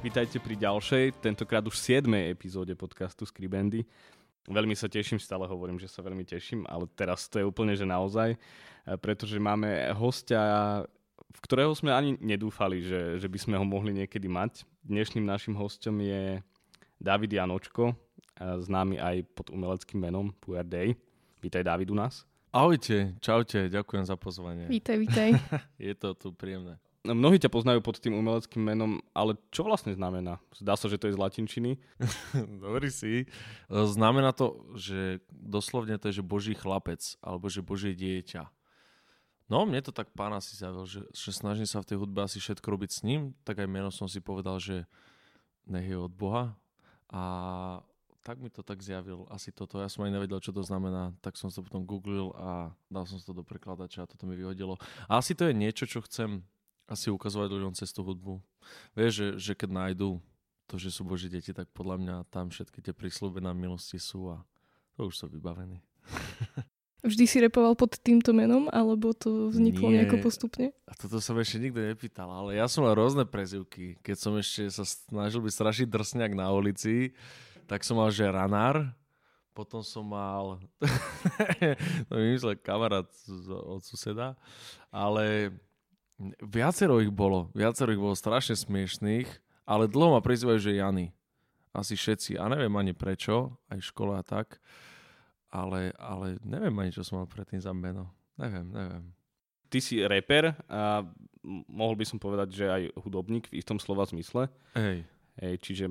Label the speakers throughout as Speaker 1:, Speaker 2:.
Speaker 1: Vítajte pri ďalšej, tentokrát už 7. epizóde podcastu Skribendy. Veľmi sa teším, stále hovorím, že sa veľmi teším, ale teraz to je úplne, že naozaj, eh, pretože máme hostia, v ktorého sme ani nedúfali, že, že by sme ho mohli niekedy mať. Dnešným našim hostom je David Janočko, eh, známy aj pod umeleckým menom Puer Day. Vítaj David u nás.
Speaker 2: Ahojte, čaute, ďakujem za pozvanie.
Speaker 3: Vítaj, vítaj.
Speaker 2: Je to tu príjemné.
Speaker 1: No, Mnohí ťa poznajú pod tým umeleckým menom, ale čo vlastne znamená? Zdá sa, že to je z latinčiny.
Speaker 2: Dobrý si. Znamená to, že doslovne to je, že boží chlapec, alebo že božie dieťa. No, mne to tak pán asi zavil, že, že snažím sa v tej hudbe asi všetko robiť s ním, tak aj meno som si povedal, že nech je od Boha. A tak mi to tak zjavil, asi toto. Ja som aj nevedel, čo to znamená, tak som to potom googlil a dal som to do prekladača a toto mi vyhodilo. A asi to je niečo, čo chcem asi ukazovať ľuďom cez tú hudbu. Vieš, že, že keď nájdú to, že sú Boží deti, tak podľa mňa tam všetky tie prísľubené milosti sú a to už sú vybavení.
Speaker 4: Vždy si repoval pod týmto menom, alebo to vzniklo
Speaker 2: Nie.
Speaker 4: nejako postupne?
Speaker 2: A toto som ešte nikto nepýtal, ale ja som mal rôzne prezivky. Keď som ešte sa snažil byť strašný drsňak na ulici, tak som mal, že ranár, potom som mal, to mi vymyslel kamarát od suseda, ale viacero ich bolo, viacero ich bolo strašne smiešných, ale dlho ma prizývajú, že Jany. Asi všetci. A neviem ani prečo, aj škola a tak. Ale, ale neviem ani, čo som mal predtým za meno. Neviem, neviem.
Speaker 1: Ty si reper a mohol by som povedať, že aj hudobník v istom slova zmysle.
Speaker 2: Hej.
Speaker 1: Hej, čiže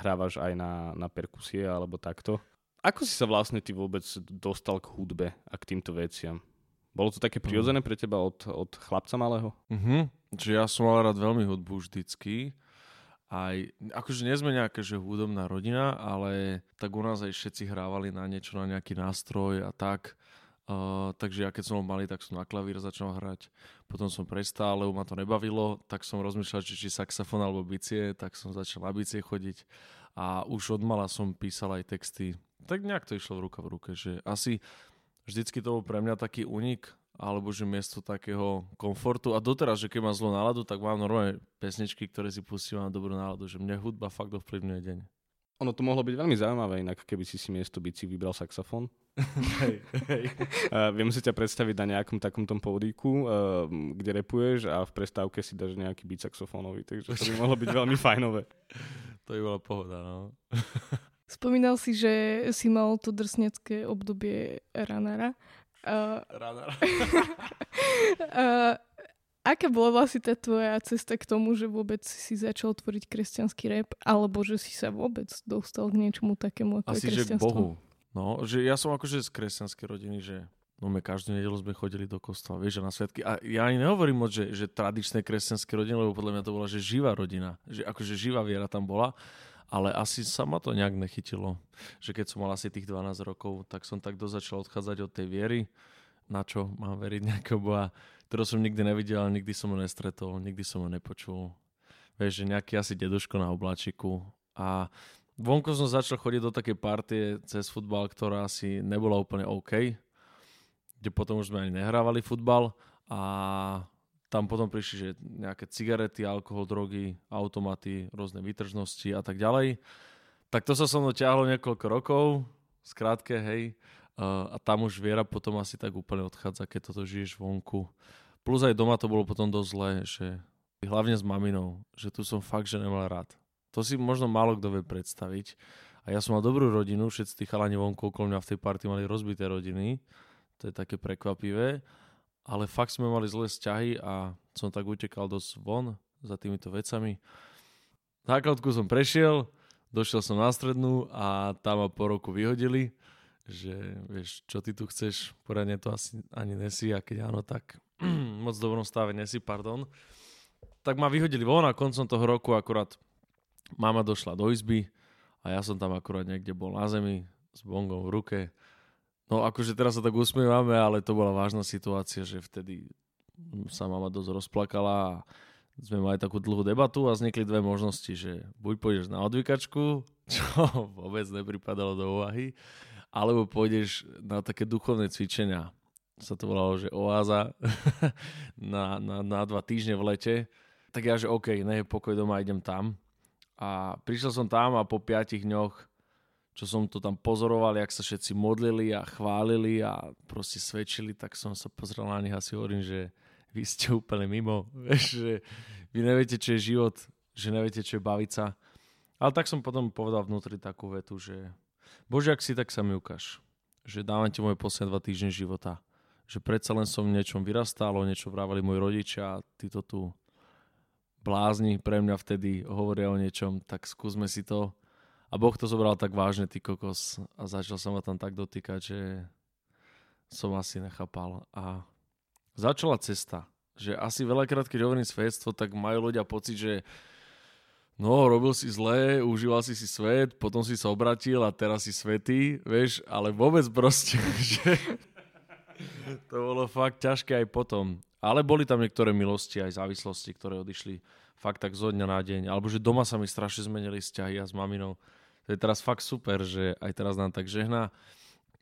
Speaker 1: hrávaš aj na, na perkusie alebo takto. Ako si sa vlastne ty vôbec dostal k hudbe a k týmto veciam? Bolo to také prirodzené pre teba od, od chlapca malého?
Speaker 2: Mhm. Čiže ja som mal rád veľmi hudbu vždycky. Aj, akože nie sme nejaká že hudobná rodina, ale tak u nás aj všetci hrávali na niečo, na nejaký nástroj a tak. Uh, takže ja keď som bol malý, tak som na klavír začal hrať. Potom som prestal, lebo ma to nebavilo, tak som rozmýšľal, či, či saxofón alebo bicie, tak som začal na bicie chodiť. A už od mala som písal aj texty. Tak nejak to išlo v ruka v ruke, že asi vždycky to bol pre mňa taký únik, alebo že miesto takého komfortu. A doteraz, že keď mám zlú náladu, tak mám normálne pesničky, ktoré si pustím na dobrú náladu, že mne hudba fakt ovplyvňuje deň.
Speaker 1: Ono to mohlo byť veľmi zaujímavé, inak keby si si miesto bici vybral saxofón.
Speaker 2: hej, hej.
Speaker 1: Uh, viem si ťa predstaviť na nejakom takomto pódiku, uh, kde repuješ a v prestávke si dáš nejaký beat saxofónový, takže to by mohlo byť veľmi fajnové.
Speaker 2: To by bola pohoda, no.
Speaker 4: Spomínal si, že si mal to drsnecké obdobie ranára. Uh,
Speaker 2: Rána.
Speaker 4: uh, aká bola vlastne tá tvoja cesta k tomu, že vôbec si začal tvoriť kresťanský rap, alebo že si sa vôbec dostal k niečomu takému ako
Speaker 2: Asi,
Speaker 4: je
Speaker 2: že k
Speaker 4: kresťanstvo?
Speaker 2: Bohu. No, že ja som akože z kresťanskej rodiny, že no my každú nedelu sme chodili do kostola, vieš, že na sviatky. A ja ani nehovorím moc, že, že tradičné kresťanské rodiny, lebo podľa mňa to bola, že živá rodina. Že akože živá viera tam bola. Ale asi sa ma to nejak nechytilo. Že keď som mal asi tých 12 rokov, tak som tak dosť začal odchádzať od tej viery. Na čo mám veriť nejakého Boha, ktorého som nikdy nevidel, nikdy som ho nestretol, nikdy som ho nepočul. Vieš, že nejaký asi deduško na obláčiku. A vonko som začal chodiť do takej partie cez futbal, ktorá asi nebola úplne OK. Kde potom už sme ani nehrávali futbal. A tam potom prišli, že nejaké cigarety, alkohol, drogy, automaty, rôzne výtržnosti a tak ďalej. Tak to sa so mnou ťahlo niekoľko rokov, skrátke, hej. Uh, a tam už viera potom asi tak úplne odchádza, keď toto žiješ vonku. Plus aj doma to bolo potom dosť zlé, že hlavne s maminou, že tu som fakt, že nemal rád. To si možno málo kto vie predstaviť. A ja som mal dobrú rodinu, všetci tí chalani vonku okolo mňa v tej party mali rozbité rodiny. To je také prekvapivé ale fakt sme mali zlé vzťahy a som tak utekal dosť von za týmito vecami. Základku som prešiel, došiel som na strednú a tam ma po roku vyhodili, že vieš, čo ty tu chceš, poradne to asi ani nesi a keď áno, tak moc dobrom stave nesi, pardon. tak ma vyhodili von a koncom toho roku akurát mama došla do izby a ja som tam akurát niekde bol na zemi s bongom v ruke. No akože teraz sa tak usmievame, ale to bola vážna situácia, že vtedy sa mama dosť rozplakala a sme mali takú dlhú debatu a vznikli dve možnosti, že buď pôjdeš na odvykačku, čo vôbec nepripadalo do úvahy, alebo pôjdeš na také duchovné cvičenia. Sa to volalo, že oáza na, na, na dva týždne v lete. Tak ja, že OK, ne pokoj doma, idem tam. A prišiel som tam a po piatich dňoch, čo som to tam pozoroval, jak sa všetci modlili a chválili a proste svedčili, tak som sa pozrel na nich a si hovorím, že vy ste úplne mimo. Že vy neviete, čo je život, že neviete, čo je baviť sa. Ale tak som potom povedal vnútri takú vetu, že Bože, ak si, tak sa mi ukáž. Že dávam ti moje posledné dva týždne života. Že predsa len som v niečom vyrastal, o niečo vrávali moji rodičia a títo tu blázni pre mňa vtedy hovoria o niečom, tak skúsme si to. A Boh to zobral tak vážne, ty kokos. A začal sa ma tam tak dotýkať, že som asi nechápal. A začala cesta. Že asi veľakrát, keď hovorím svedstvo, tak majú ľudia pocit, že no, robil si zlé, užíval si si svet, potom si sa obratil a teraz si svetý, vieš, ale vôbec proste, že to bolo fakt ťažké aj potom. Ale boli tam niektoré milosti aj závislosti, ktoré odišli fakt tak zo dňa na deň. Alebo že doma sa mi strašne zmenili vzťahy a s maminou. To je teraz fakt super, že aj teraz nám tak žehná.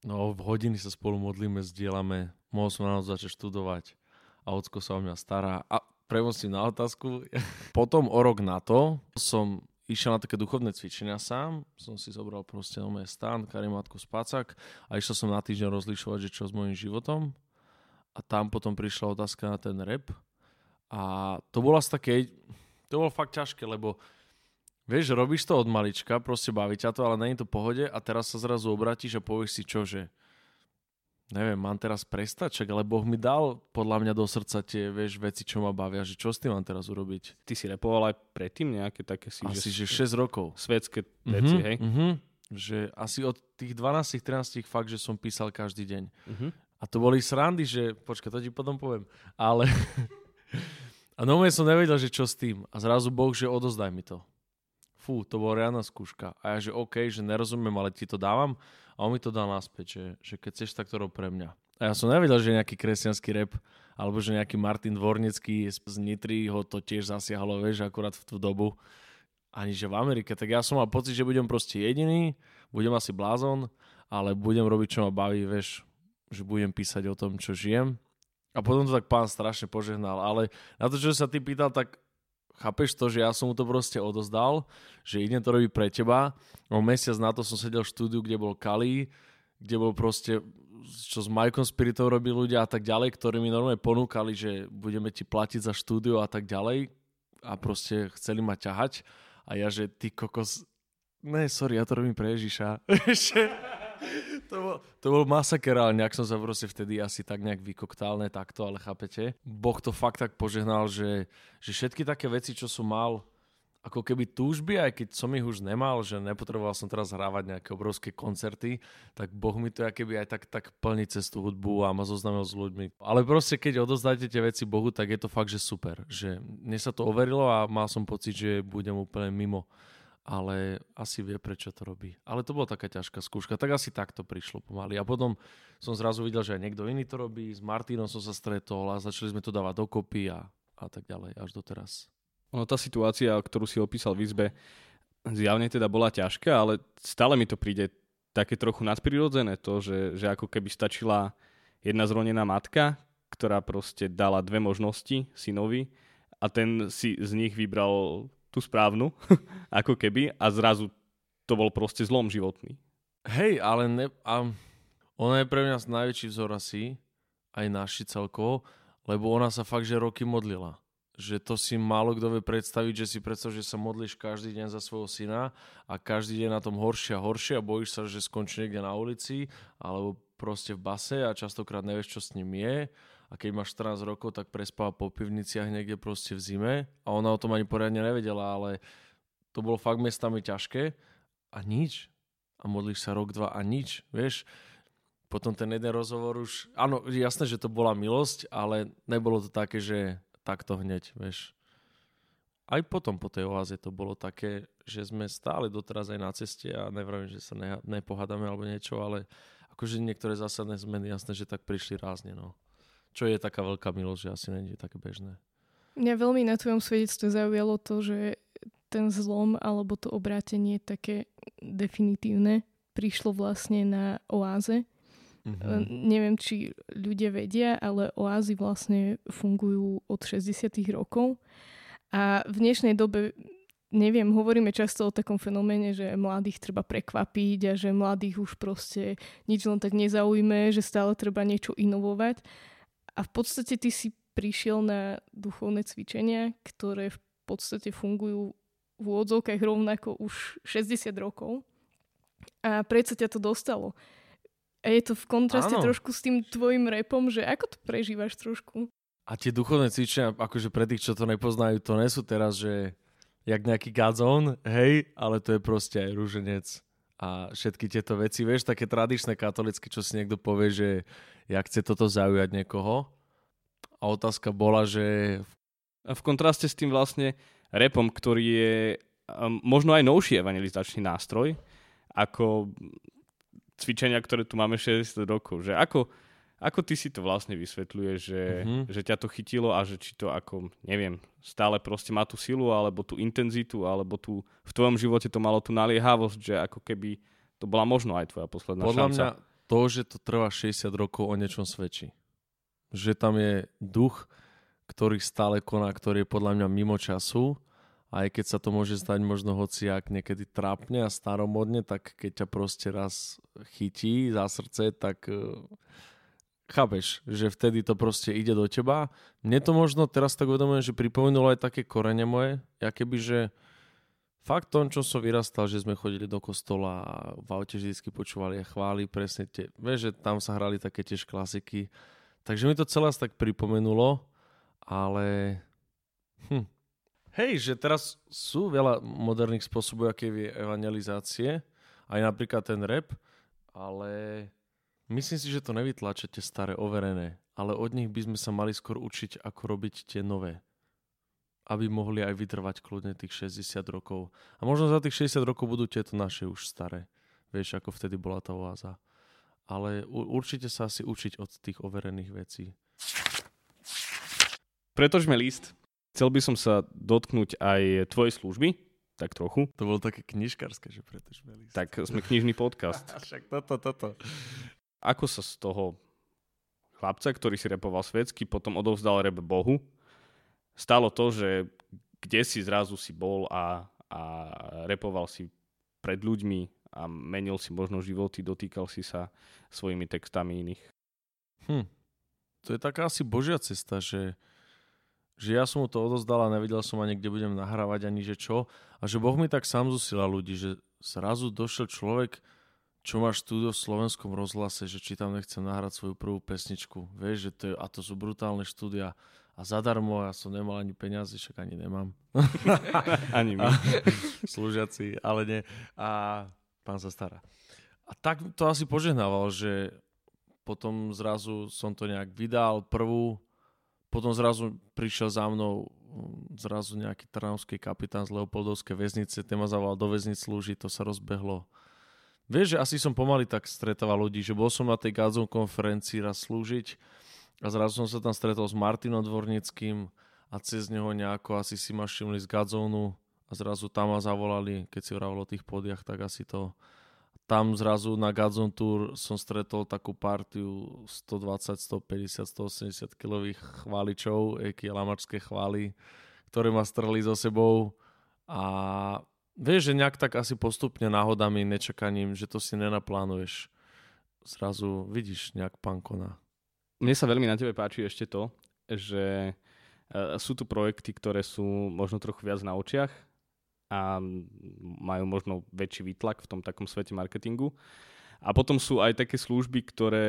Speaker 2: No, v hodiny sa spolu modlíme, zdieľame. Mohol som na noc začať študovať a ocko sa o mňa stará. A premostím na otázku. Potom o rok na to som išiel na také duchovné cvičenia sám. Som si zobral proste moje stan, karimatku, spacak a išiel som na týždeň rozlišovať, že čo s mojím životom. A tam potom prišla otázka na ten rep. A to bolo asi také, to bolo fakt ťažké, lebo Vieš, robíš to od malička, proste baví ťa to, ale není to pohode a teraz sa zrazu obratíš a povieš si čo, že neviem, mám teraz prestať, čak, ale Boh mi dal podľa mňa do srdca tie, vieš, veci, čo ma bavia, že čo s tým mám teraz urobiť.
Speaker 1: Ty si repoval aj predtým nejaké také si,
Speaker 2: Asi, že, že 6 rokov.
Speaker 1: Svetské veci,
Speaker 2: Mhm,
Speaker 1: hej?
Speaker 2: mhm. Že asi od tých 12-13 fakt, že som písal každý deň.
Speaker 1: Mhm.
Speaker 2: A to boli srandy, že, počkaj, to ti potom poviem, ale... a no som nevedel, že čo s tým. A zrazu Boh, že odozdaj mi to fú, to bola reálna skúška. A ja, že OK, že nerozumiem, ale ti to dávam. A on mi to dal naspäť, že, že keď chceš, tak to rob pre mňa. A ja som nevedel, že nejaký kresťanský rap, alebo že nejaký Martin Dvornecký z Nitry ho to tiež zasiahlo, vieš, akurát v tú dobu. Ani že v Amerike. Tak ja som mal pocit, že budem proste jediný, budem asi blázon, ale budem robiť, čo ma baví, vieš, že budem písať o tom, čo žijem. A potom to tak pán strašne požehnal. Ale na to, čo sa ty pýtal, tak Chápeš to, že ja som mu to proste odozdal, že idem to robiť pre teba. O mesiac na to som sedel v štúdiu, kde bol Kali, kde bol proste, čo s Majkom Spiritov robili ľudia a tak ďalej, ktorí mi normálne ponúkali, že budeme ti platiť za štúdio a tak ďalej a proste chceli ma ťahať. A ja, že ty kokos, ne, sorry, ja to robím pre Ježiša. to, bol, to bol masaker, ale nejak som sa proste vtedy asi tak nejak vykoktal, ne takto, ale chápete? Boh to fakt tak požehnal, že, že všetky také veci, čo som mal, ako keby túžby, aj keď som ich už nemal, že nepotreboval som teraz hrávať nejaké obrovské koncerty, tak Boh mi to keby aj tak, tak plní cez tú hudbu a ma zoznamil s ľuďmi. Ale proste, keď odozdáte tie veci Bohu, tak je to fakt, že super. Že mne sa to overilo a mal som pocit, že budem úplne mimo ale asi vie, prečo to robí. Ale to bola taká ťažká skúška, tak asi takto prišlo pomaly. A potom som zrazu videl, že aj niekto iný to robí, s Martinom som sa stretol a začali sme to dávať dokopy a, a tak ďalej, až doteraz.
Speaker 1: Ono, tá situácia, ktorú si opísal v izbe, zjavne teda bola ťažká, ale stále mi to príde také trochu nadprirodzené to, že, že ako keby stačila jedna zronená matka, ktorá proste dala dve možnosti synovi a ten si z nich vybral tú správnu, ako keby, a zrazu to bol proste zlom životný.
Speaker 2: Hej, ale ne, a ona je pre mňa najväčší vzor asi, aj naši celkovo, lebo ona sa fakt, že roky modlila. Že to si málo kto vie predstaviť, že si predstav, že sa modlíš každý deň za svojho syna a každý deň na tom horšie a horšie a bojíš sa, že skončí niekde na ulici alebo proste v base a častokrát nevieš, čo s ním je a keď máš 14 rokov, tak prespáva po pivniciach niekde proste v zime a ona o tom ani poriadne nevedela, ale to bolo fakt miestami ťažké a nič. A modlíš sa rok, dva a nič, vieš. Potom ten jeden rozhovor už, áno, jasné, že to bola milosť, ale nebolo to také, že takto hneď, vieš. aj potom po tej oáze to bolo také, že sme stále doteraz aj na ceste a nevravím, že sa ne, nepohádame alebo niečo, ale akože niektoré zásadné zmeny, jasné, že tak prišli rázne, no. Čo je taká veľká milosť, že asi není také bežné.
Speaker 4: Mňa veľmi na tvojom svedectve zaujalo to, že ten zlom alebo to obrátenie také definitívne prišlo vlastne na oáze. Mm-hmm. Neviem, či ľudia vedia, ale oázy vlastne fungujú od 60 rokov a v dnešnej dobe neviem, hovoríme často o takom fenoméne, že mladých treba prekvapiť a že mladých už proste nič len tak nezaujme, že stále treba niečo inovovať. A v podstate ty si prišiel na duchovné cvičenia, ktoré v podstate fungujú v úvodzovkách rovnako už 60 rokov. A predsa ťa to dostalo. A je to v kontraste Áno. trošku s tým tvojim repom, že ako to prežívaš trošku?
Speaker 2: A tie duchovné cvičenia, akože pre tých, čo to nepoznajú, to nie sú teraz, že jak nejaký gazón, hej, ale to je proste aj rúženec a všetky tieto veci, vieš, také tradičné katolické, čo si niekto povie, že jak chce toto zaujať niekoho. A otázka bola, že...
Speaker 1: A v kontraste s tým vlastne repom, ktorý je um, možno aj novší evangelizačný nástroj, ako cvičenia, ktoré tu máme 60 rokov. Že ako, ako ty si to vlastne vysvetľuješ, že, uh-huh. že ťa to chytilo a že či to ako, neviem, stále proste má tú silu, alebo tú intenzitu, alebo tú, v tvojom živote to malo tú naliehavosť, že ako keby to bola možno aj tvoja posledná
Speaker 2: Podľa
Speaker 1: šanca.
Speaker 2: mňa to, že to trvá 60 rokov o niečom svedčí. Že tam je duch, ktorý stále koná, ktorý je podľa mňa mimo času aj keď sa to môže stať možno hociak niekedy trápne a staromodne, tak keď ťa proste raz chytí za srdce, tak chápeš, že vtedy to proste ide do teba. Mne to možno teraz tak uvedomujem, že pripomenulo aj také korene moje, ja keby, že fakt tom, čo som vyrastal, že sme chodili do kostola a v aute vždy počúvali a chváli presne tie, vieš, že tam sa hrali také tiež klasiky. Takže mi to celé tak pripomenulo, ale hm. hej, že teraz sú veľa moderných spôsobov, aké je evangelizácie, aj napríklad ten rap, ale Myslím si, že to nevytlačia tie staré overené, ale od nich by sme sa mali skôr učiť, ako robiť tie nové. Aby mohli aj vytrvať kľudne tých 60 rokov. A možno za tých 60 rokov budú tieto naše už staré. Vieš, ako vtedy bola tá oáza. Ale určite sa asi učiť od tých overených vecí.
Speaker 1: Pretožme list. Chcel by som sa dotknúť aj tvojej služby, tak trochu.
Speaker 2: To bolo také knižkárske, že pretožme list.
Speaker 1: Tak sme knižný podcast.
Speaker 2: Však toto, toto.
Speaker 1: Ako sa z toho chlapca, ktorý si repoval svetsky, potom odovzdal rep Bohu, stalo to, že kde si zrazu si bol a, a repoval si pred ľuďmi a menil si možno životy, dotýkal si sa svojimi textami iných.
Speaker 2: Hm. To je taká asi božia cesta, že, že ja som mu to odozdal a nevedel som ani, kde budem nahrávať, ani že čo. A že Boh mi tak sám zosila ľudí, že zrazu došiel človek, čo má štúdio v slovenskom rozhlase, že či tam nechcem nahrať svoju prvú pesničku. Vieš, že to je, a to sú brutálne štúdia a zadarmo, ja som nemal ani peniaze, však ani nemám.
Speaker 1: ani my.
Speaker 2: slúžiaci, ale nie. A pán sa stará. A tak to asi požehnával, že potom zrazu som to nejak vydal prvú, potom zrazu prišiel za mnou zrazu nejaký trnavský kapitán z Leopoldovskej väznice, ten ma zavolal do väznic slúžiť, to sa rozbehlo Vieš, že asi som pomaly tak stretával ľudí, že bol som na tej Gazon konferencii raz slúžiť a zrazu som sa tam stretol s Martinom Dvornickým a cez neho nejako asi si ma všimli z Gazónu a zrazu tam ma zavolali, keď si hovoril o tých podiach, tak asi to. Tam zrazu na Gazon Tour som stretol takú partiu 120, 150, 180 kilových chváličov, eky lamačské chvály, ktoré ma strhli so sebou a Vieš, že nejak tak asi postupne náhodami, nečakaním, že to si nenaplánuješ. Zrazu vidíš nejak pán koná.
Speaker 1: Mne sa veľmi na tebe páči ešte to, že e, sú tu projekty, ktoré sú možno trochu viac na očiach a majú možno väčší výtlak v tom takom svete marketingu. A potom sú aj také služby, ktoré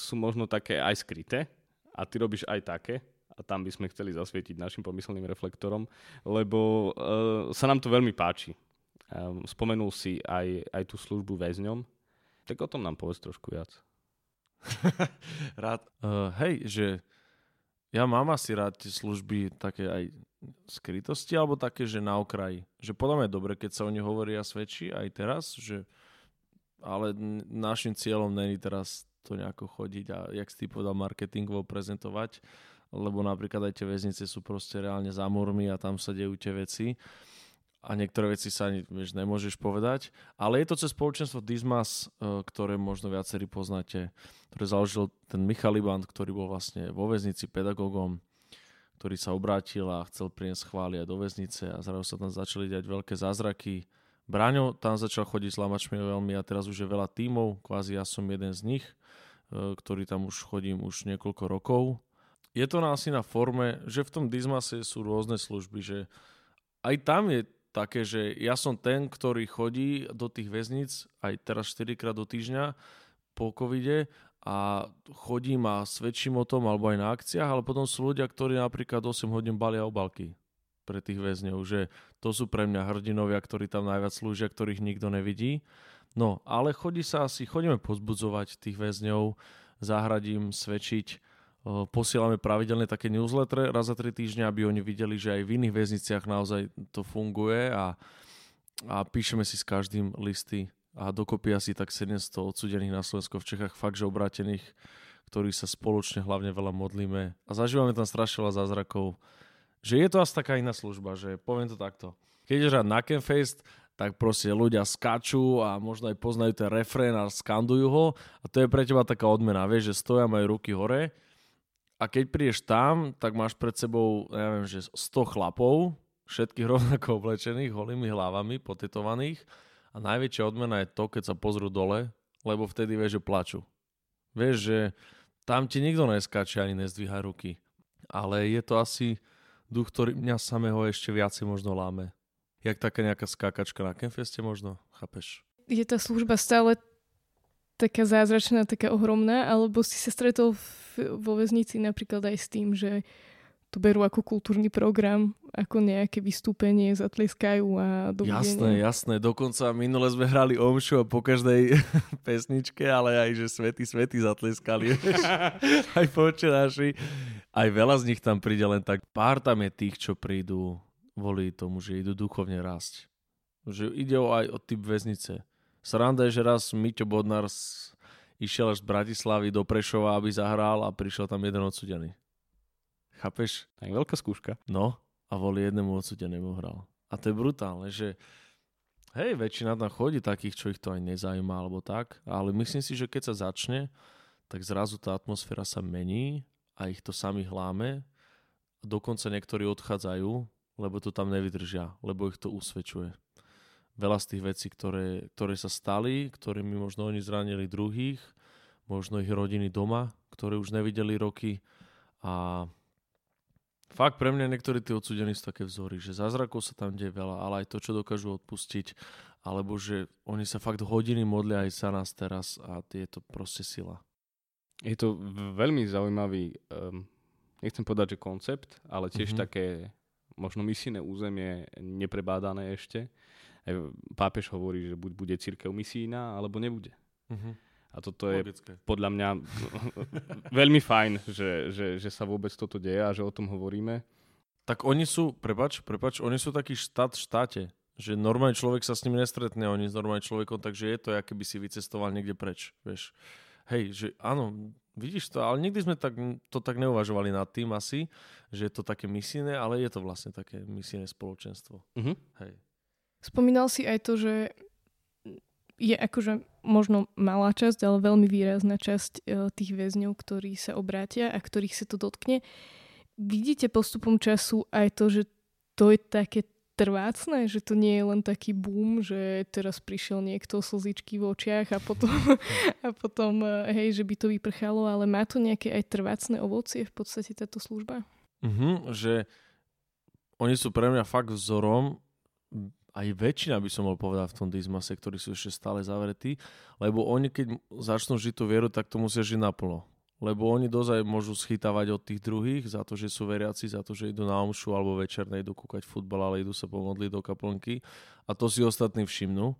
Speaker 1: sú možno také aj skryté a ty robíš aj také a tam by sme chceli zasvietiť našim pomyselným reflektorom, lebo uh, sa nám to veľmi páči. Um, spomenul si aj, aj tú službu väzňom, tak o tom nám povedz trošku viac.
Speaker 2: Rád. Uh, hej, že ja mám asi rád tie služby také aj skrytosti, alebo také, že na okraji. Že podľa mňa je dobre, keď sa o ne hovorí a svedčí aj teraz, že ale našim cieľom není teraz to nejako chodiť a jak si ty povedal marketingovo prezentovať, lebo napríklad aj tie väznice sú proste reálne za múrmi a tam sa dejú tie veci a niektoré veci sa ani vieš, nemôžeš povedať. Ale je to cez spoločenstvo Dismas, e, ktoré možno viacerí poznáte, ktoré založil ten Michal Iband, ktorý bol vlastne vo väznici pedagógom, ktorý sa obrátil a chcel priniesť chváli aj do väznice a zrazu sa tam začali dať veľké zázraky. Braňo tam začal chodiť s lamačmi veľmi a teraz už je veľa tímov, kvázi ja som jeden z nich, e, ktorý tam už chodím už niekoľko rokov. Je to asi na forme, že v tom Dismase sú rôzne služby, že aj tam je také, že ja som ten, ktorý chodí do tých väzníc aj teraz 4 krát do týždňa po covide a chodím a svedčím o tom alebo aj na akciách, ale potom sú ľudia, ktorí napríklad 8 hodín balia obalky pre tých väzňov, že to sú pre mňa hrdinovia, ktorí tam najviac slúžia, ktorých nikto nevidí. No, ale chodí sa asi, chodíme pozbudzovať tých väzňov, zahradím, svedčiť, posielame pravidelne také newsletter raz za tri týždne, aby oni videli, že aj v iných väzniciach naozaj to funguje a, a píšeme si s každým listy a dokopy asi tak 700 odsudených na Slovensku v Čechách, fakt, že obratených, ktorí sa spoločne hlavne veľa modlíme a zažívame tam strašne veľa zázrakov. Že je to asi taká iná služba, že poviem to takto. Keď ideš na Kenfest, tak proste ľudia skačú a možno aj poznajú ten refrén a skandujú ho a to je pre teba taká odmena, vieš, že stoja majú ruky hore a keď prídeš tam, tak máš pred sebou, ja neviem, že 100 chlapov, všetkých rovnako oblečených, holými hlavami, potetovaných a najväčšia odmena je to, keď sa pozrú dole, lebo vtedy vieš, že plaču. Vieš, že tam ti nikto neskáče ani nezdvíha ruky. Ale je to asi duch, ktorý mňa samého ešte viacej možno láme. Jak taká nejaká skákačka na Kenfeste možno, chápeš?
Speaker 4: Je tá služba stále taká zázračná, taká ohromná, alebo si sa stretol v, vo väznici napríklad aj s tým, že to berú ako kultúrny program, ako nejaké vystúpenie, zatleskajú a dovidenia.
Speaker 2: Jasné, jasné. Dokonca minule sme hrali omšu a po každej pesničke, ale aj, že svety, svety zatleskali. aj počenáši. Aj veľa z nich tam príde len tak. Pár tam je tých, čo prídu volí tomu, že idú duchovne rásť. Že ide aj o typ väznice Sranda je, že raz Miťo Bodnar išiel až z Bratislavy do Prešova, aby zahral a prišiel tam jeden odsudený. Chápeš?
Speaker 1: Tak veľká skúška.
Speaker 2: No, a voli jednému odsudenému hral. A to je brutálne, že hej, väčšina tam chodí takých, čo ich to aj nezajíma alebo tak, ale myslím si, že keď sa začne, tak zrazu tá atmosféra sa mení a ich to sami hláme. Dokonca niektorí odchádzajú, lebo to tam nevydržia, lebo ich to usvedčuje veľa z tých vecí, ktoré, ktoré sa stali, ktorými možno oni zranili druhých, možno ich rodiny doma, ktoré už nevideli roky. A fakt pre mňa niektorí tí odsudení sú také vzory, že zázrakov sa tam deje veľa, ale aj to, čo dokážu odpustiť, alebo že oni sa fakt hodiny modlia aj za nás teraz a je to proste sila.
Speaker 1: Je to veľmi zaujímavý, um, nechcem povedať, že koncept, ale tiež mm-hmm. také možno misijné územie neprebádané ešte pápež hovorí, že buď bude církev misijná, alebo nebude. Uh-huh. A toto je Logické. podľa mňa veľmi fajn, že, že, že sa vôbec toto deje a že o tom hovoríme.
Speaker 2: Tak oni sú, prepač, prepač, oni sú taký štát v štáte, že normálny človek sa s nimi nestretne, oni s normálnym človekom, takže je to, aké by si vycestoval niekde preč, vieš. Hej, že áno, vidíš to, ale nikdy sme tak, to tak neuvažovali nad tým asi, že je to také misijné, ale je to vlastne také misijné spoločenstvo. Uh-huh. Hej.
Speaker 4: Spomínal si aj to, že je akože možno malá časť, ale veľmi výrazná časť e, tých väzňov, ktorí sa obrátia a ktorých sa to dotkne. Vidíte postupom času aj to, že to je také trvácne, že to nie je len taký boom, že teraz prišiel niekto slzičky v očiach a potom, a potom e, hej, že by to vyprchalo, ale má to nejaké aj trvácne ovocie v podstate táto služba?
Speaker 2: Mm-hmm, že oni sú pre mňa fakt vzorom aj väčšina by som mal povedať v tom Dismase, ktorí sú ešte stále zavretí, lebo oni keď začnú žiť tú vieru, tak to musia žiť naplno. Lebo oni dozaj môžu schytávať od tých druhých za to, že sú veriaci, za to, že idú na omšu alebo večer idú kúkať futbal, ale idú sa pomodliť do kaplnky a to si ostatní všimnú.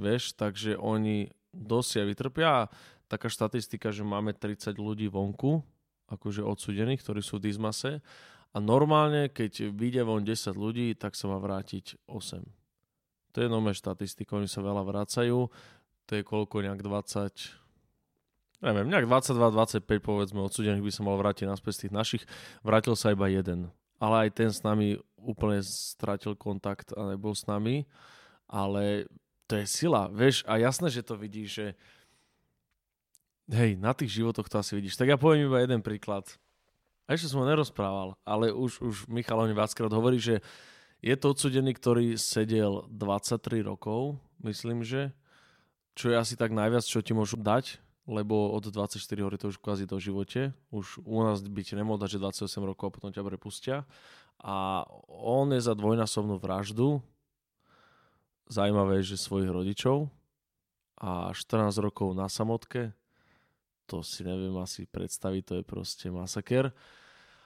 Speaker 2: Vieš, takže oni dosia vytrpia. Taká štatistika, že máme 30 ľudí vonku akože odsudených, ktorí sú v Dizmase a normálne, keď vyjde von 10 ľudí, tak sa má vrátiť 8. To je nové štatistika, oni sa veľa vracajú, to je koľko, nejak 20, neviem, nejak 22-25 povedzme odsudených by sa mal vrátiť naspäť z tých našich, vrátil sa iba jeden. Ale aj ten s nami úplne stratil kontakt a nebol s nami, ale to je sila, vieš, a jasné, že to vidíš, že hej, na tých životoch to asi vidíš. Tak ja poviem iba jeden príklad. A ešte som ho nerozprával, ale už, už Michal o viackrát hovorí, že je to odsudený, ktorý sedel 23 rokov, myslím, že, čo je asi tak najviac, čo ti môžu dať, lebo od 24 hory to už kvázi do živote. Už u nás by ti nemohol dať, že 28 rokov a potom ťa prepustia. A on je za dvojnásobnú vraždu. Zajímavé že svojich rodičov a 14 rokov na samotke to si neviem asi predstaviť, to je proste masaker.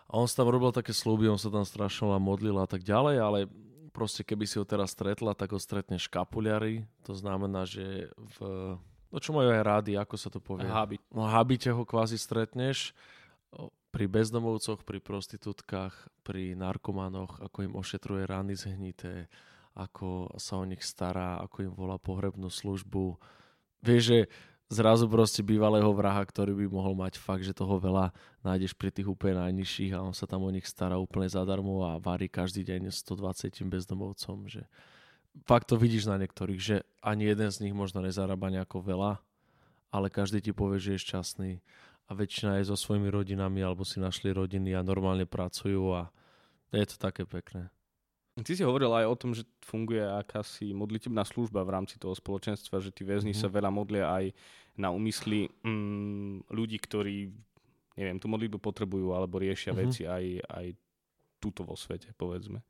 Speaker 2: A on sa tam robil také slúby, on sa tam strašne a modlil a tak ďalej, ale proste keby si ho teraz stretla, tak ho stretne škapuliari, to znamená, že v... No čo majú aj rádi, ako sa to povie?
Speaker 1: Habit.
Speaker 2: No habite ho kvázi stretneš pri bezdomovcoch, pri prostitútkach, pri narkomanoch, ako im ošetruje rány zhnité, ako sa o nich stará, ako im volá pohrebnú službu. Vieš, že zrazu proste bývalého vraha, ktorý by mohol mať fakt, že toho veľa nájdeš pri tých úplne najnižších a on sa tam o nich stará úplne zadarmo a varí každý deň 120 bezdomovcom, že fakt to vidíš na niektorých, že ani jeden z nich možno nezarába nejako veľa, ale každý ti povie, že je šťastný a väčšina je so svojimi rodinami alebo si našli rodiny a normálne pracujú a je to také pekné.
Speaker 1: Ty si hovoril aj o tom, že funguje akási modlitebná služba v rámci toho spoločenstva, že tí väzni mm-hmm. sa veľa modlia aj na úmysly mm, ľudí, ktorí, neviem, tú modlitbu potrebujú alebo riešia mm-hmm. veci aj, aj túto vo svete, povedzme.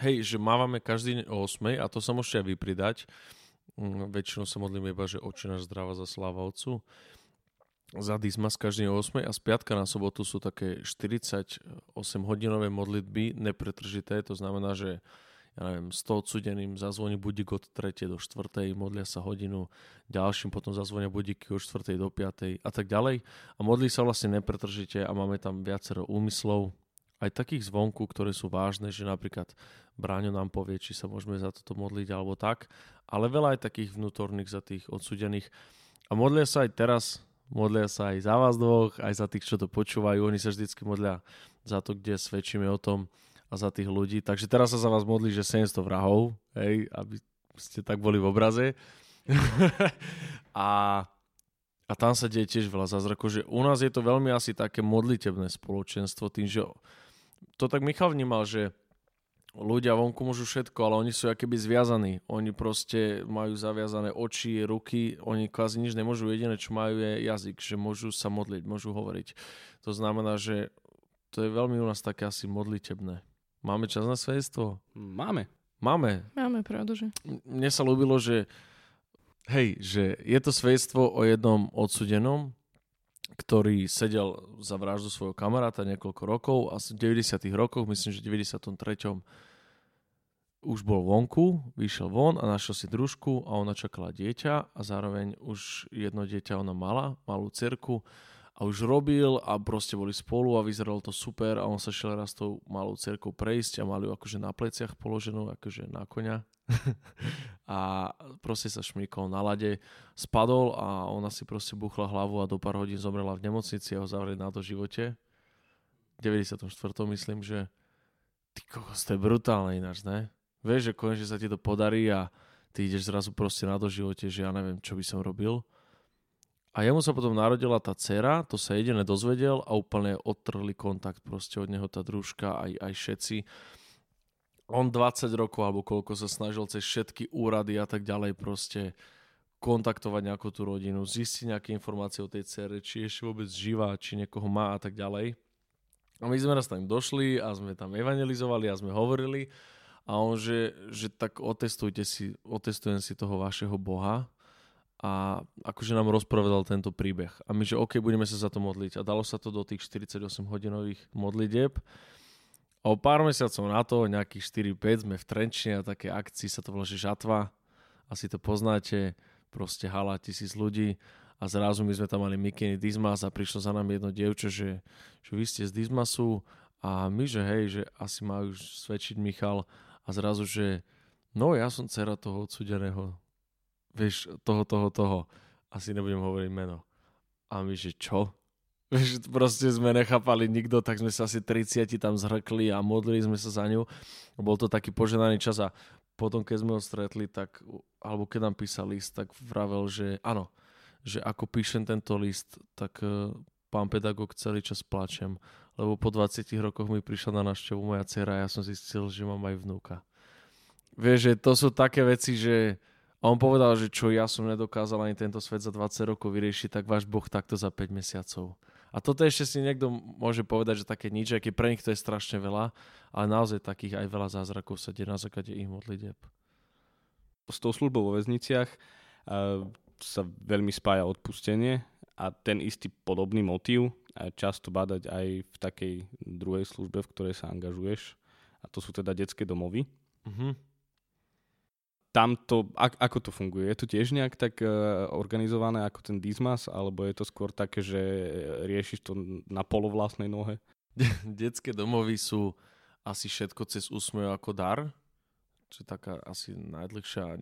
Speaker 2: Hej, že mávame každý deň o 8 a to sa môžete aj vypridať. Mm, väčšinou sa modlíme iba, že oči náš zdravá za sláva Otcu za Dismas každý 8 a z piatka na sobotu sú také 48 hodinové modlitby nepretržité, to znamená, že ja neviem, 100 odsudeným zazvoní budík od 3. do 4. modlia sa hodinu, ďalším potom zazvonia budíky od 4. do 5. a tak ďalej. A modlí sa vlastne nepretržite a máme tam viacero úmyslov, aj takých zvonku, ktoré sú vážne, že napríklad Bráňo nám povie, či sa môžeme za toto modliť alebo tak, ale veľa aj takých vnútorných za tých odsudených. A modlia sa aj teraz modlia sa aj za vás dvoch, aj za tých, čo to počúvajú. Oni sa vždycky modlia za to, kde svedčíme o tom a za tých ľudí. Takže teraz sa za vás modlí, že 700 vrahov, hej, aby ste tak boli v obraze. a, a tam sa deje tiež veľa zázrakov, že u nás je to veľmi asi také modlitebné spoločenstvo, tým, že to tak Michal vnímal, že ľudia vonku môžu všetko, ale oni sú akéby zviazaní. Oni proste majú zaviazané oči, ruky, oni kvázi nič nemôžu, jediné čo majú je jazyk, že môžu sa modliť, môžu hovoriť. To znamená, že to je veľmi u nás také asi modlitebné. Máme čas na svedectvo?
Speaker 1: Máme.
Speaker 2: Máme.
Speaker 4: Máme, pravdu, že?
Speaker 2: Mne sa ľúbilo, že hej, že je to svedectvo o jednom odsudenom, ktorý sedel za vraždu svojho kamaráta niekoľko rokov a v 90. rokoch, myslím, že v 93. už bol vonku, vyšiel von a našiel si družku a ona čakala dieťa a zároveň už jedno dieťa ona mala, malú cerku a už robil a proste boli spolu a vyzeralo to super a on sa šiel raz tou malou cerkou prejsť a mali ju akože na pleciach položenú, akože na koňa a proste sa šmíkol na lade, spadol a ona si proste buchla hlavu a do pár hodín zomrela v nemocnici a ho zavreli na to živote. V 94. myslím, že ty kokos, to je brutálne ináč, ne? Vieš, že konečne sa ti to podarí a ty ideš zrazu proste na to živote, že ja neviem, čo by som robil. A jemu sa potom narodila tá dcera, to sa jediné dozvedel a úplne odtrhli kontakt proste od neho tá družka, aj, aj všetci on 20 rokov alebo koľko sa snažil cez všetky úrady a tak ďalej proste kontaktovať nejakú tú rodinu, zistiť nejaké informácie o tej cere, či je ešte vôbec živá, či niekoho má a tak ďalej. A my sme raz tam došli a sme tam evangelizovali a sme hovorili a on, že, že tak otestujte si, otestujem si toho vašeho Boha a akože nám rozpovedal tento príbeh. A my, že OK, budeme sa za to modliť. A dalo sa to do tých 48 hodinových modlitieb. O pár mesiacov na to, nejakých 4-5, sme v Trenčine a také akcii sa to volá, že Žatva. Asi to poznáte, proste hala tisíc ľudí. a zrazu my sme tam mali Mikiny Dismas a prišlo za nami jedno dievča, že, že vy ste z Dismasu a my, že hej, že asi už svedčiť Michal a zrazu, že no ja som dcera toho odsudeného, vieš, toho, toho, toho, asi nebudem hovoriť meno. A my, že čo? Vieš, proste sme nechápali nikto, tak sme sa asi 30 tam zhrkli a modlili sme sa za ňu. Bol to taký poženaný čas a potom, keď sme ho stretli, tak, alebo keď nám písal list, tak vravel, že áno, že ako píšem tento list, tak uh, pán pedagóg celý čas plačem, lebo po 20 rokoch mi prišla na návštevu moja dcera a ja som zistil, že mám aj vnúka. Vieš, že to sú také veci, že on povedal, že čo ja som nedokázal ani tento svet za 20 rokov vyriešiť, tak váš Boh takto za 5 mesiacov. A toto ešte si niekto môže povedať, že také nič, aké pre nich to je strašne veľa, ale naozaj takých aj veľa zázrakov sa deje na základe ich modlitieb.
Speaker 1: S tou službou vo väzniciach uh, sa veľmi spája odpustenie a ten istý podobný motív často badať aj v takej druhej službe, v ktorej sa angažuješ. A to sú teda detské domovy. Uh-huh tam to, ako to funguje? Je to tiež nejak tak uh, organizované ako ten Dismas, alebo je to skôr také, že riešiš to na polovlastnej nohe?
Speaker 2: Detské domovy sú asi všetko cez úsmev ako dar, čo je taká asi najdlhšia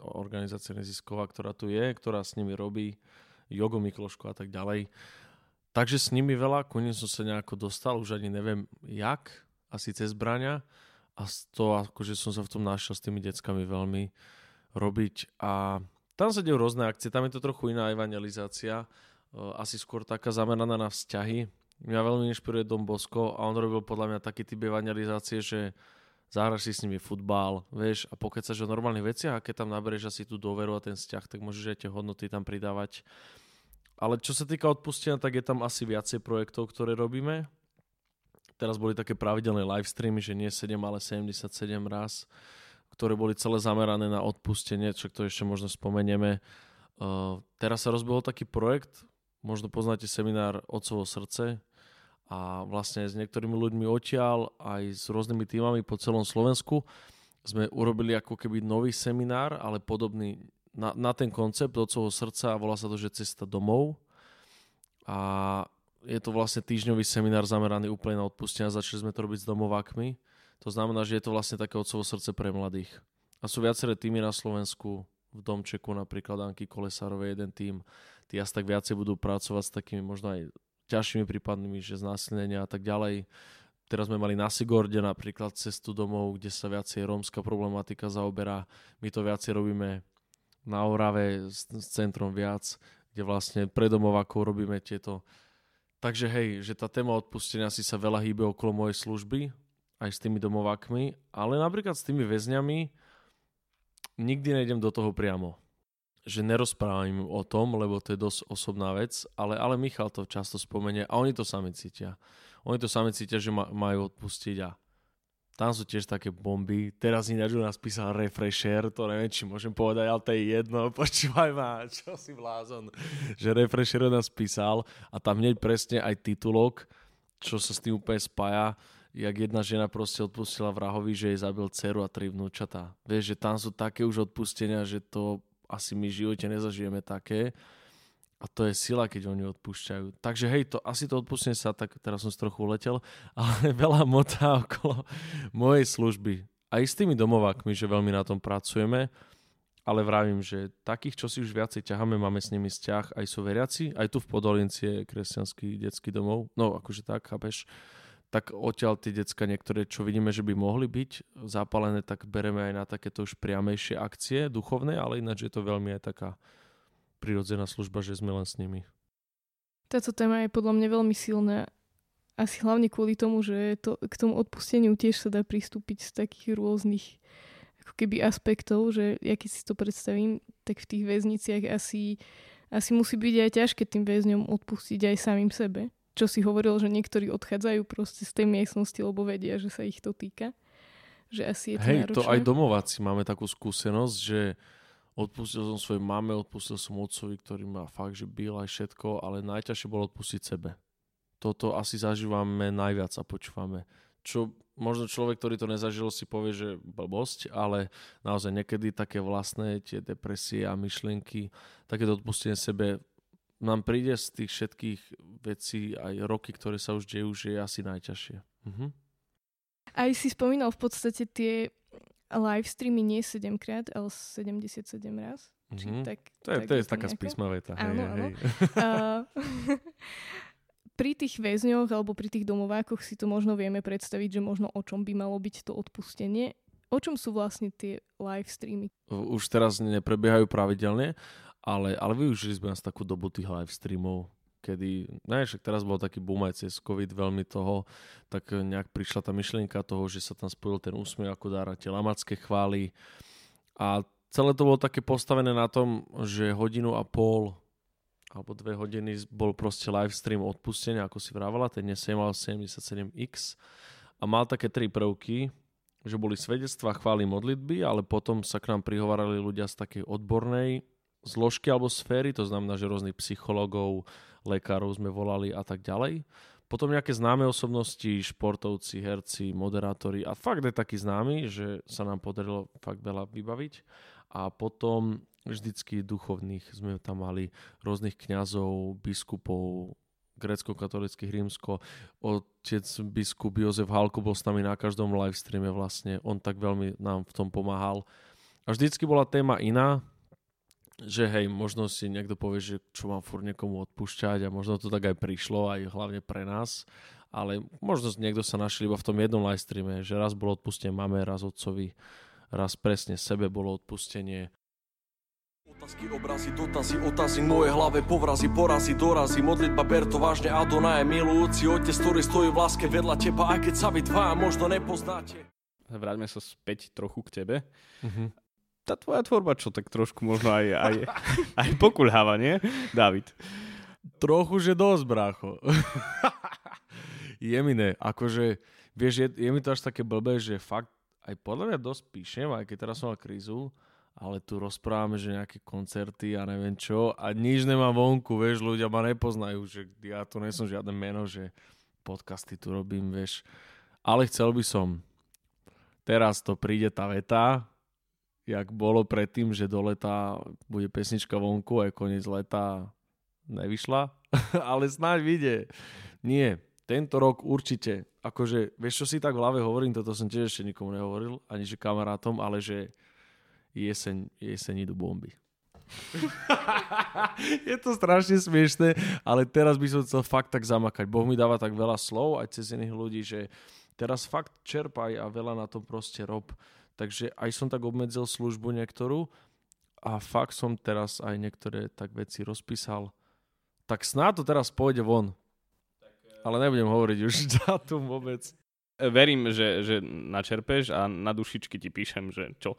Speaker 2: organizácia nezisková, ktorá tu je, ktorá s nimi robí Jogo Mikloško a tak ďalej. Takže s nimi veľa, konec som sa nejako dostal, už ani neviem jak, asi cez zbrania a to akože som sa v tom našiel s tými deckami veľmi robiť a tam sa dejú rôzne akcie, tam je to trochu iná evangelizácia, asi skôr taká zameraná na vzťahy. Mňa veľmi inšpiruje Dom Bosko a on robil podľa mňa taký typ evangelizácie, že zahraš si s nimi futbal, vieš, a pokecaš o normálnych veciach a keď tam naberieš asi tú dôveru a ten vzťah, tak môžeš aj tie hodnoty tam pridávať. Ale čo sa týka odpustenia, tak je tam asi viacej projektov, ktoré robíme. Teraz boli také pravidelné live streamy, že nie 7, ale 77 raz, ktoré boli celé zamerané na odpustenie, čo to ešte možno spomenieme. Uh, teraz sa rozbehol taký projekt, možno poznáte seminár Otcovo srdce a vlastne s niektorými ľuďmi odtiaľ, aj s rôznymi týmami po celom Slovensku sme urobili ako keby nový seminár, ale podobný na, na ten koncept Otcovo srdca a volá sa to, že Cesta domov. A je to vlastne týždňový seminár zameraný úplne na odpustenia. Začali sme to robiť s domovákmi. To znamená, že je to vlastne také otcovo srdce pre mladých. A sú viaceré týmy na Slovensku, v Domčeku napríklad Anky Kolesárovej jeden tým. Tí asi tak viacej budú pracovať s takými možno aj ťažšími prípadmi, že znásilnenia a tak ďalej. Teraz sme mali na Sigorde napríklad cestu domov, kde sa viacej rómska problematika zaoberá. My to viacej robíme na Orave s, s centrom viac, kde vlastne pre domovákov robíme tieto Takže hej, že tá téma odpustenia si sa veľa hýbe okolo mojej služby, aj s tými domovákmi, ale napríklad s tými väzňami nikdy nejdem do toho priamo. Že nerozprávam im o tom, lebo to je dosť osobná vec, ale, ale Michal to často spomenie a oni to sami cítia. Oni to sami cítia, že ma, majú odpustiť a tam sú tiež také bomby. Teraz ináč u nás písal Refresher, to neviem, či môžem povedať, ale to je jedno. Počúvaj ma, čo si blázon. Že Refresher u nás písal a tam hneď presne aj titulok, čo sa s tým úplne spája, jak jedna žena proste odpustila vrahovi, že jej zabil dceru a tri vnúčatá. Vieš, že tam sú také už odpustenia, že to asi my v živote nezažijeme také. A to je sila, keď oni odpúšťajú. Takže hej, to, asi to odpustenie sa, tak teraz som trochu uletel, ale veľa motá okolo mojej služby. Aj s tými domovákmi, že veľmi na tom pracujeme, ale vravím, že takých, čo si už viacej ťaháme, máme s nimi vzťah, aj sú veriaci, aj tu v Podolinci je kresťanský detský domov, no akože tak, chápeš, tak odtiaľ tie decka niektoré, čo vidíme, že by mohli byť zapálené, tak bereme aj na takéto už priamejšie akcie duchovné, ale ináč je to veľmi aj taká prirodzená služba, že sme len s nimi.
Speaker 4: Táto téma je podľa mňa veľmi silná. Asi hlavne kvôli tomu, že to, k tomu odpusteniu tiež sa dá pristúpiť z takých rôznych ako keby aspektov, že ja keď si to predstavím, tak v tých väzniciach asi, asi musí byť aj ťažké tým väzňom odpustiť aj samým sebe. Čo si hovoril, že niektorí odchádzajú proste z tej miestnosti, lebo vedia, že sa ich to týka. Že asi je to
Speaker 2: Hej,
Speaker 4: náročné.
Speaker 2: to aj domováci máme takú skúsenosť, že Odpustil som svojej mame, odpustil som otcovi, ktorý ma fakt, že byl aj všetko, ale najťažšie bolo odpustiť sebe. Toto asi zažívame najviac a počúvame. Čo možno človek, ktorý to nezažil, si povie, že blbosť, ale naozaj niekedy také vlastné tie depresie a myšlienky, také odpustenie sebe nám príde z tých všetkých vecí aj roky, ktoré sa už dejú, že je asi najťažšie. Mhm.
Speaker 4: Aj si spomínal v podstate tie live streamy nie 7 krát, ale 77 raz. Či
Speaker 2: Mhm.
Speaker 4: tak,
Speaker 2: To je,
Speaker 4: tak
Speaker 2: to je taká
Speaker 4: nejako?
Speaker 2: spísma veta. Hej,
Speaker 4: Áno,
Speaker 2: hej,
Speaker 4: áno.
Speaker 2: hej.
Speaker 4: Uh, pri tých väzňoch alebo pri tých domovákoch si to možno vieme predstaviť, že možno o čom by malo byť to odpustenie. O čom sú vlastne tie live streamy?
Speaker 2: Už teraz neprebiehajú pravidelne, ale, ale využili sme nás takú dobu tých live streamov, kedy, ne, však teraz bol taký boom aj cez COVID veľmi toho, tak nejak prišla tá myšlienka toho, že sa tam spojil ten úsmev ako dára, tie lamacké chvály. A celé to bolo také postavené na tom, že hodinu a pol alebo dve hodiny bol proste live stream odpustenia, ako si vravala, ten dnes mal 77x a mal také tri prvky, že boli svedectvá, chvály, modlitby, ale potom sa k nám prihovarali ľudia z takej odbornej zložky alebo sféry, to znamená, že rôznych psychologov, lekárov sme volali a tak ďalej. Potom nejaké známe osobnosti, športovci, herci, moderátori a fakt je taký známy, že sa nám podarilo fakt veľa vybaviť. A potom vždycky duchovných sme tam mali rôznych kňazov, biskupov, grecko-katolických, rímsko. Otec biskup Jozef Halko bol s nami na každom live streame vlastne. On tak veľmi nám v tom pomáhal. A vždycky bola téma iná, že hej, možno si niekto povie, že čo mám furt niekomu odpúšťať a možno to tak aj prišlo, aj hlavne pre nás. Ale možno niekto sa našiel iba v tom jednom live streame, že raz bolo odpustenie mame, raz otcovi, raz presne sebe bolo odpustenie.
Speaker 5: Otázky, obrazy, dotazy, otazy, moje hlave povrazy, porazy, dorazy, modlitba ber to vážne, Adonaj, milujúci otec, ktorý stojí v láske vedľa teba, aj keď sa vy dvaja možno nepoznáte.
Speaker 1: Vráťme sa späť trochu k tebe.
Speaker 2: Uh-huh.
Speaker 1: Tá tvoja tvorba, čo tak trošku možno aj, aj, aj pokulháva, nie? David.
Speaker 2: Trochu, že dosť, brácho. je mi ne, akože, vieš, je, je mi to až také blbé, že fakt aj podľa mňa dosť píšem, aj keď teraz som mal krízu, ale tu rozprávame, že nejaké koncerty a neviem čo a nič nemám vonku, vieš, ľudia ma nepoznajú, že ja tu nie som žiadne meno, že podcasty tu robím, vieš. Ale chcel by som, teraz to príde tá veta, jak bolo predtým, že do leta bude pesnička vonku a je koniec leta nevyšla, ale snáď vyjde. Nie, tento rok určite, akože, vieš čo si tak v hlave hovorím, toto som tiež ešte nikomu nehovoril, ani že kamarátom, ale že jeseň, jeseň idú bomby. je to strašne smiešné, ale teraz by som chcel fakt tak zamakať. Boh mi dáva tak veľa slov aj cez iných ľudí, že teraz fakt čerpaj a veľa na tom proste rob. Takže aj som tak obmedzil službu niektorú a fakt som teraz aj niektoré tak veci rozpísal. Tak snáď to teraz pôjde von. Ale nebudem hovoriť už dátum vôbec.
Speaker 1: Verím, že, že načerpeš a na dušičky ti píšem, že čo.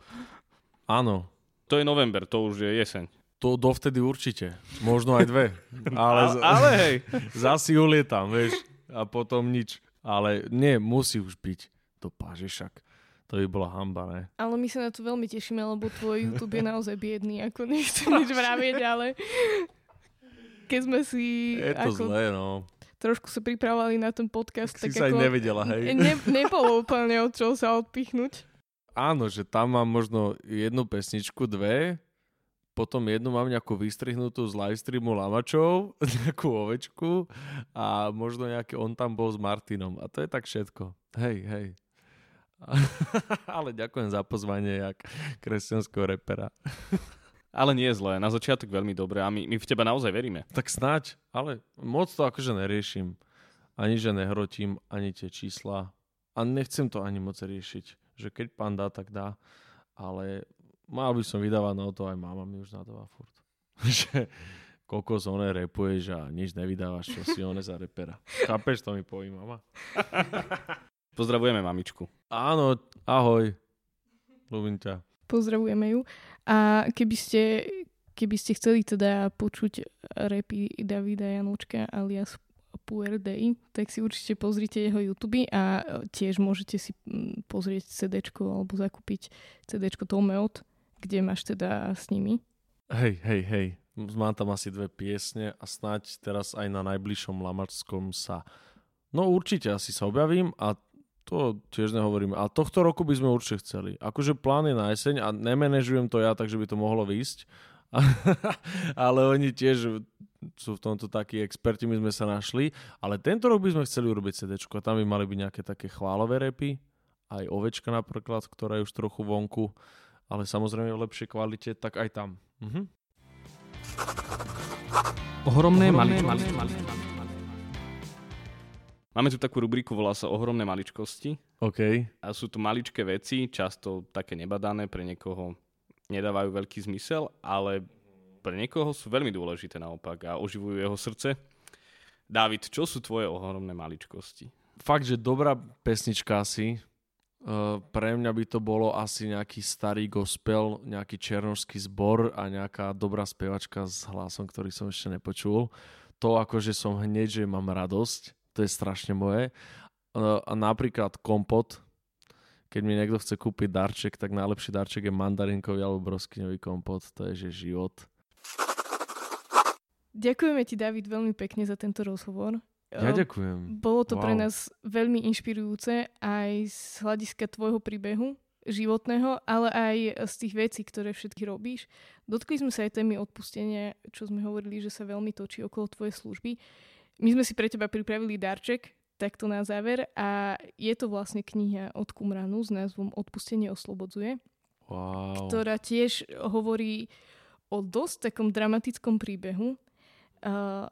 Speaker 2: Áno,
Speaker 1: To je november, to už je jeseň.
Speaker 2: to dovtedy určite. Možno aj dve. Ale,
Speaker 1: Ale, ale hej,
Speaker 2: zasi ulietam, vieš. A potom nič. Ale nie, musí už byť. To páže však. To by bola hamba, ne?
Speaker 4: Ale my sa na to veľmi tešíme, lebo tvoj YouTube je naozaj biedný, ako nechcem nič vravieť, ale keď sme si
Speaker 2: Je to
Speaker 4: ako,
Speaker 2: zlé, no.
Speaker 4: trošku sa pripravovali na ten podcast,
Speaker 2: Tak
Speaker 4: tak,
Speaker 2: si sa aj
Speaker 4: ako,
Speaker 2: nevedela, hej?
Speaker 4: Ne, nebolo úplne od čoho sa odpichnúť.
Speaker 2: Áno, že tam mám možno jednu pesničku, dve, potom jednu mám nejakú vystrihnutú z livestreamu Lamačov, nejakú ovečku a možno nejaké on tam bol s Martinom. A to je tak všetko. Hej, hej. Ale ďakujem za pozvanie, jak kresťanského repera.
Speaker 1: ale nie je zlé. Na začiatok veľmi dobre a my, my v teba naozaj veríme.
Speaker 2: Tak snáď, ale moc to akože neriešim. Ani že nehrotím, ani tie čísla. A nechcem to ani moc riešiť. Že keď pán dá, tak dá. Ale mal by som vydávať na to, aj mama mi už nadáva furt. že kokos one repuješ a nič nevydávaš, čo si one za repera. Chápeš, to mi poví mama?
Speaker 1: Pozdravujeme mamičku.
Speaker 2: Áno, ahoj. Ľubím ťa.
Speaker 4: Pozdravujeme ju. A keby ste, keby ste chceli teda počuť repy Davida Janúčka alias Puer Day, tak si určite pozrite jeho YouTube a tiež môžete si mm, pozrieť CD alebo zakúpiť CD Tomeot, kde máš teda s nimi.
Speaker 2: Hej, hej, hej. Mám tam asi dve piesne a snáď teraz aj na najbližšom Lamačskom sa... No určite asi sa objavím a to tiež nehovorím. A tohto roku by sme určite chceli. Akože plán je na jeseň a nemenežujem to ja, takže by to mohlo výjsť, ale oni tiež sú v tomto takí experti, my sme sa našli, ale tento rok by sme chceli urobiť CD a tam by mali byť nejaké také chválové repy, aj ovečka napríklad, ktorá je už trochu vonku, ale samozrejme v lepšej kvalite, tak aj tam. Mhm.
Speaker 1: Ohromné, Ohromné maličkosti. maličkosti. Máme tu takú rubriku, volá sa Ohromné maličkosti.
Speaker 2: OK.
Speaker 1: A sú to maličké veci, často také nebadané, pre niekoho nedávajú veľký zmysel, ale pre niekoho sú veľmi dôležité naopak a oživujú jeho srdce. David, čo sú tvoje ohromné maličkosti?
Speaker 2: Fakt, že dobrá pesnička asi. Uh, pre mňa by to bolo asi nejaký starý gospel, nejaký černožský zbor a nejaká dobrá spevačka s hlasom, ktorý som ešte nepočul. To akože som hneď, že mám radosť to je strašne moje. A napríklad kompot, keď mi niekto chce kúpiť darček, tak najlepší darček je mandarinkový alebo broskyňový kompot. To je že život.
Speaker 4: Ďakujeme ti, David, veľmi pekne za tento rozhovor.
Speaker 2: Ja ďakujem.
Speaker 4: Bolo to wow. pre nás veľmi inšpirujúce aj z hľadiska tvojho príbehu životného, ale aj z tých vecí, ktoré všetky robíš. Dotkli sme sa aj témy odpustenia, čo sme hovorili, že sa veľmi točí okolo tvojej služby. My sme si pre teba pripravili darček, takto na záver. A je to vlastne kniha od Kumranu s názvom Odpustenie oslobodzuje,
Speaker 2: wow.
Speaker 4: ktorá tiež hovorí o dosť takom dramatickom príbehu uh,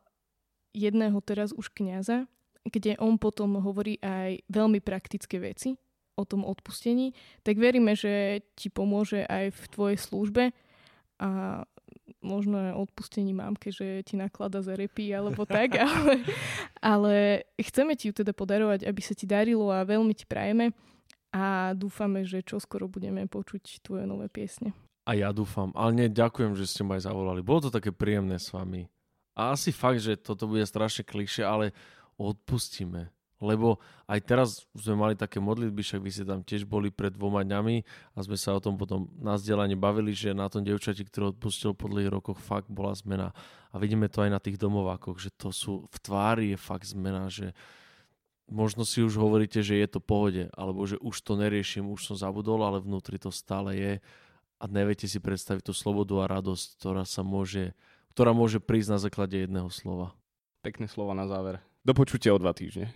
Speaker 4: jedného teraz už kňaza, kde on potom hovorí aj veľmi praktické veci o tom odpustení, tak veríme, že ti pomôže aj v tvojej službe. A možno odpustení mámke, že ti naklada za repy alebo tak, ale, ale chceme ti ju teda podarovať, aby sa ti darilo a veľmi ti prajeme a dúfame, že čoskoro budeme počuť tvoje nové piesne.
Speaker 2: A ja dúfam. Ale nie, ďakujem, že ste ma aj zavolali. Bolo to také príjemné s vami. A asi fakt, že toto bude strašne klišie, ale odpustíme lebo aj teraz sme mali také modlitby, však vy ste tam tiež boli pred dvoma dňami a sme sa o tom potom na vzdelanie bavili, že na tom devčati, ktorý odpustil po dlhých rokoch, fakt bola zmena. A vidíme to aj na tých domovákoch, že to sú, v tvári je fakt zmena, že možno si už hovoríte, že je to pohode, alebo že už to neriešim, už som zabudol, ale vnútri to stále je a neviete si predstaviť tú slobodu a radosť, ktorá sa môže, ktorá môže prísť na základe jedného slova.
Speaker 1: Pekné slova na záver. Do počutia o dva týždne.